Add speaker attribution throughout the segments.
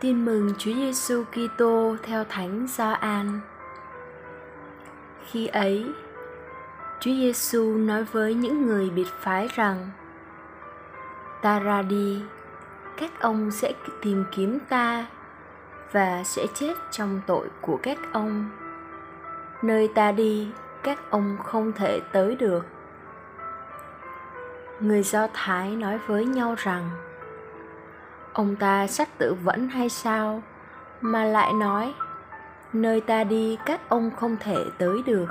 Speaker 1: Tin mừng Chúa Giêsu Kitô theo Thánh Gioan. Khi ấy, Chúa Giêsu nói với những người biệt phái rằng: Ta ra đi, các ông sẽ tìm kiếm ta và sẽ chết trong tội của các ông. Nơi ta đi, các ông không thể tới được. Người Do Thái nói với nhau rằng: ông ta sắp tự vẫn hay sao? Mà lại nói, nơi ta đi các ông không thể tới được.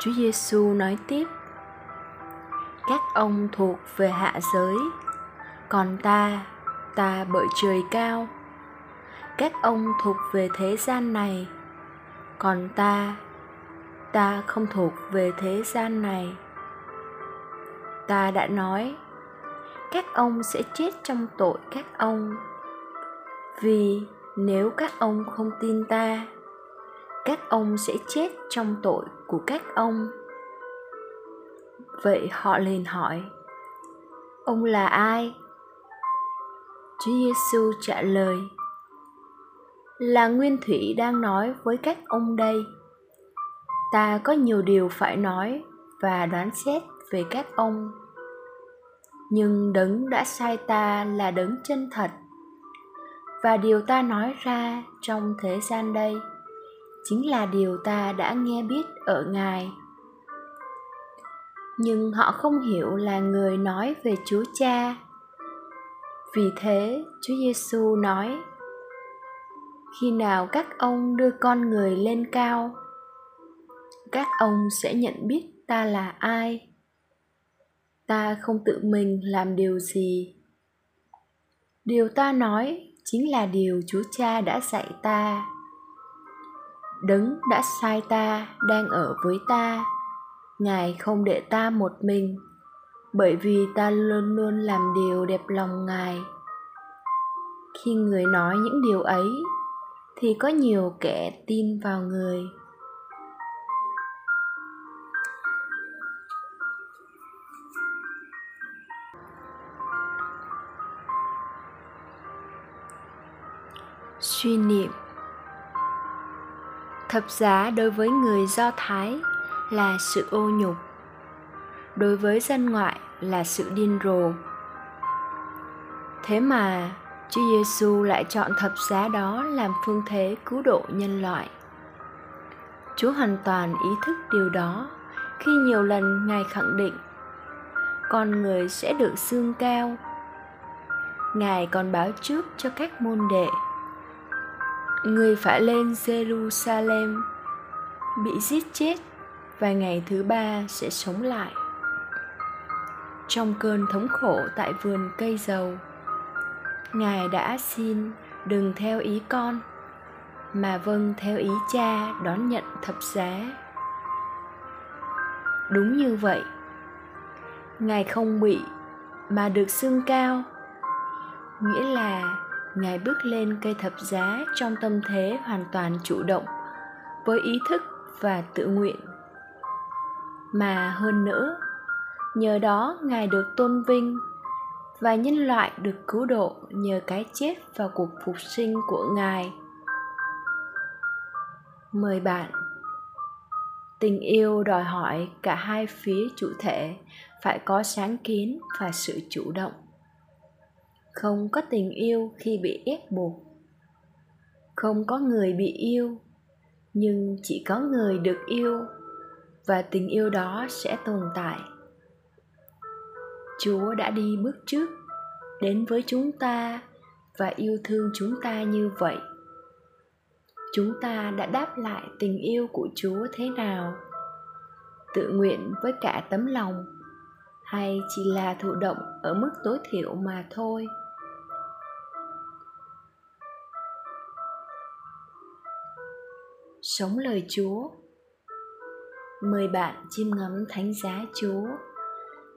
Speaker 1: Chúa giêsu nói tiếp, các ông thuộc về hạ giới, còn ta ta bởi trời cao. Các ông thuộc về thế gian này, còn ta ta không thuộc về thế gian này. Ta đã nói các ông sẽ chết trong tội các ông. Vì nếu các ông không tin ta, các ông sẽ chết trong tội của các ông. Vậy họ liền hỏi, ông là ai? Chúa giêsu trả lời, là nguyên thủy đang nói với các ông đây. Ta có nhiều điều phải nói và đoán xét về các ông nhưng đấng đã sai ta là đấng chân thật. Và điều ta nói ra trong thế gian đây chính là điều ta đã nghe biết ở ngài. Nhưng họ không hiểu là người nói về chúa cha. Vì thế chúa giêsu nói, khi nào các ông đưa con người lên cao, các ông sẽ nhận biết ta là ai ta không tự mình làm điều gì. Điều ta nói chính là điều chúa cha đã dạy ta. Đấng đã sai ta đang ở với ta. Ngài không để ta một mình, bởi vì ta luôn luôn làm điều đẹp lòng ngài. Khi người nói những điều ấy, thì có nhiều kẻ tin vào người. Suy niệm. Thập giá đối với người do thái là sự ô nhục, đối với dân ngoại là sự điên rồ. Thế mà chúa giêsu lại chọn thập giá đó làm phương thế cứu độ nhân loại. Chúa hoàn toàn ý thức điều đó khi nhiều lần ngài khẳng định, con người sẽ được xương cao. Ngài còn báo trước cho các môn đệ người phải lên Jerusalem bị giết chết và ngày thứ ba sẽ sống lại. Trong cơn thống khổ tại vườn cây dầu, Ngài đã xin đừng theo ý con, mà vâng theo ý cha đón nhận thập giá. Đúng như vậy, Ngài không bị mà được xưng cao, nghĩa là ngài bước lên cây thập giá trong tâm thế hoàn toàn chủ động, với ý thức và tự nguyện. Mà hơn nữa, nhờ đó ngài được tôn vinh và nhân loại được cứu độ nhờ cái chết và cuộc phục sinh của ngài. Mời bạn, tình yêu đòi hỏi cả hai phía chủ thể phải có sáng kiến và sự chủ động không có tình yêu khi bị ép buộc. Không có người bị yêu, nhưng chỉ có người được yêu, và tình yêu đó sẽ tồn tại. Chúa đã đi bước trước đến với chúng ta và yêu thương chúng ta như vậy. Chúng ta đã đáp lại tình yêu của chúa thế nào? Tự nguyện với cả tấm lòng, hay chỉ là thụ động ở mức tối thiểu mà thôi? Sống lời Chúa. Mời bạn chiêm ngắm thánh giá Chúa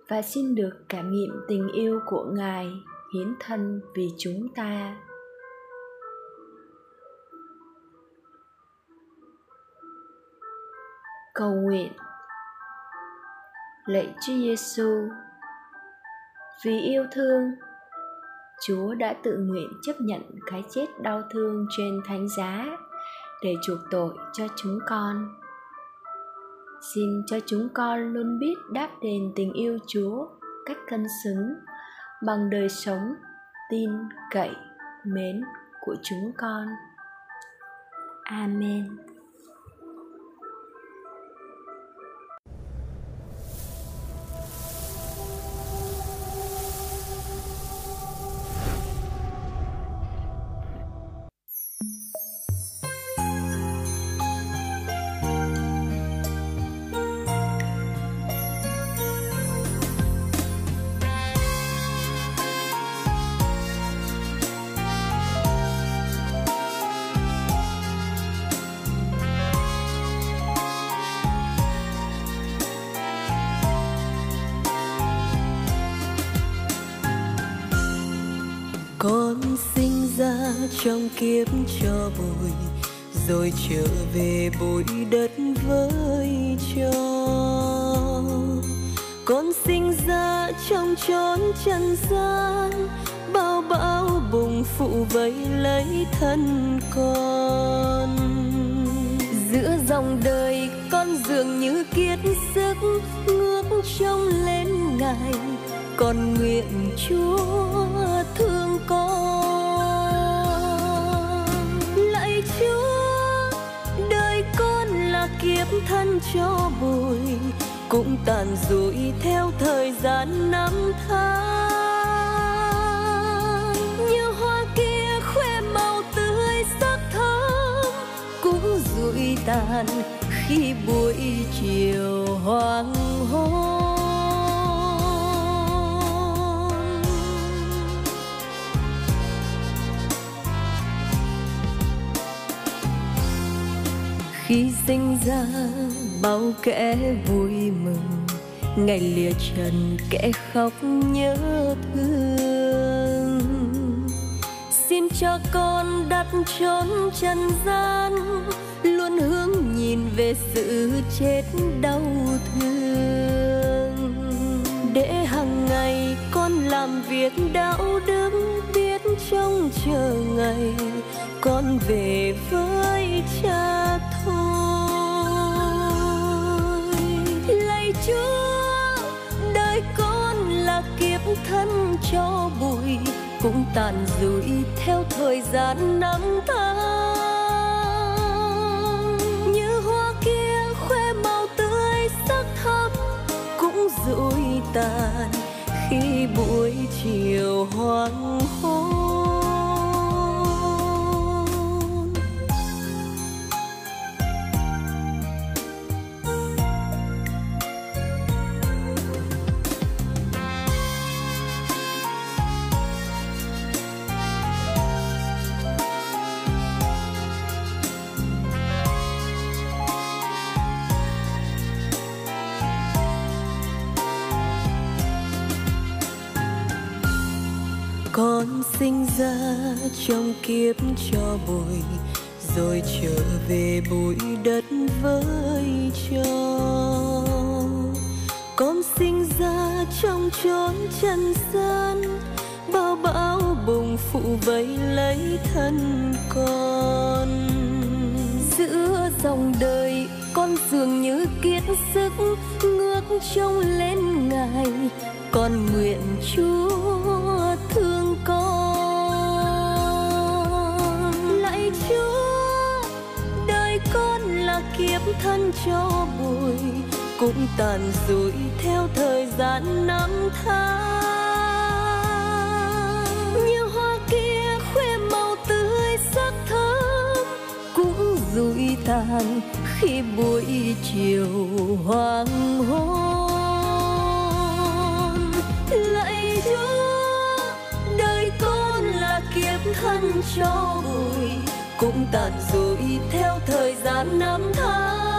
Speaker 1: và xin được cảm nghiệm tình yêu của Ngài hiến thân vì chúng ta. Cầu nguyện Lạy Chúa Giêsu, vì yêu thương chúa đã tự nguyện chấp nhận cái chết đau thương trên thánh giá để chuộc tội cho chúng con. Xin cho chúng con luôn biết đáp đền tình yêu chúa cách cân xứng bằng đời sống, tin cậy, mến của chúng con. Amen.
Speaker 2: Trong kiếp cho bụi, rồi trở về bụi đất với cho con sinh ra trong chốn trần gian, bao bão bùng phụ vây lấy thân con. Giữa dòng đời con dường như kiệt sức, ngước trông lên ngài. Con nguyện chúa thương con. Thân cho bụi, cũng tàn rụi theo thời gian năm tháng. Như hoa kia khoe màu tươi sắc thơm, cũng rụi tàn khi buồn khi sinh ra, bao kẻ vui mừng, ngày lìa trần kẻ khóc nhớ thương. Xin cho con đặt chốn trần gian, luôn hướng nhìn về sự chết đau thương. Để hàng ngày con làm việc đạo đức, biết trông chờ ngày con về với cha. Cho bụi cũng tàn rụi theo thời gian năm tháng như hoa kia khoe màu tươi sắc thắm cũng rụi tàn khi buổi chiều hoàng hôn con sinh ra trong kiếp cho bụi, rồi trở về bụi đất với cho con sinh ra trong chốn trần gian, bao bão bùng phụ vây lấy thân con. Giữa dòng đời, con dường như kiệt sức ngước trông lên ngài, con nguyện chúa thân cho bụi, cũng tàn rụi theo thời gian năm tháng. Như hoa kia khoe màu tươi sắc thơm, cũng rụi tàn khi buổi chiều hoàng hôn. Lạy chúa, đời con là kiếp thân cho bụi cũng tàn rồi theo thời gian năm tháng.